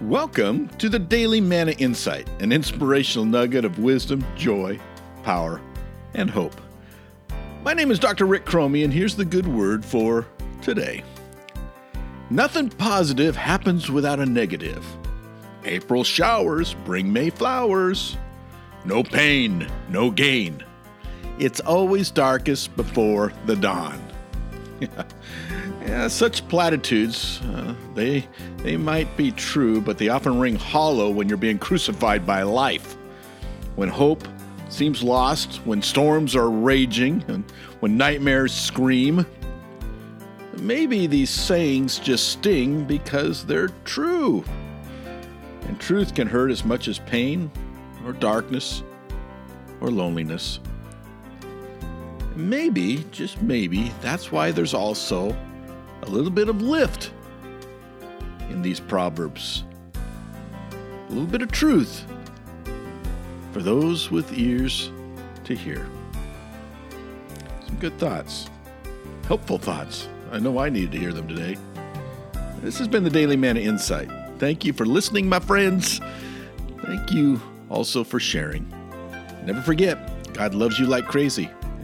Welcome to the Daily Manna Insight, an inspirational nugget of wisdom, joy, power, and hope. My name is Dr. Rick Cromie, and here's the good word for today. Nothing positive happens without a negative. April showers bring May flowers. No pain, no gain. It's always darkest before the dawn. yeah, such platitudes, uh, they, they might be true, but they often ring hollow when you're being crucified by life. When hope seems lost, when storms are raging, and when nightmares scream. Maybe these sayings just sting because they're true. And truth can hurt as much as pain, or darkness, or loneliness. Maybe, just maybe, that's why there's also a little bit of lift in these proverbs. A little bit of truth for those with ears to hear. Some good thoughts, helpful thoughts. I know I needed to hear them today. This has been the Daily Manna Insight. Thank you for listening, my friends. Thank you also for sharing. Never forget, God loves you like crazy,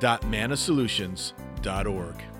www.manasolutions.org.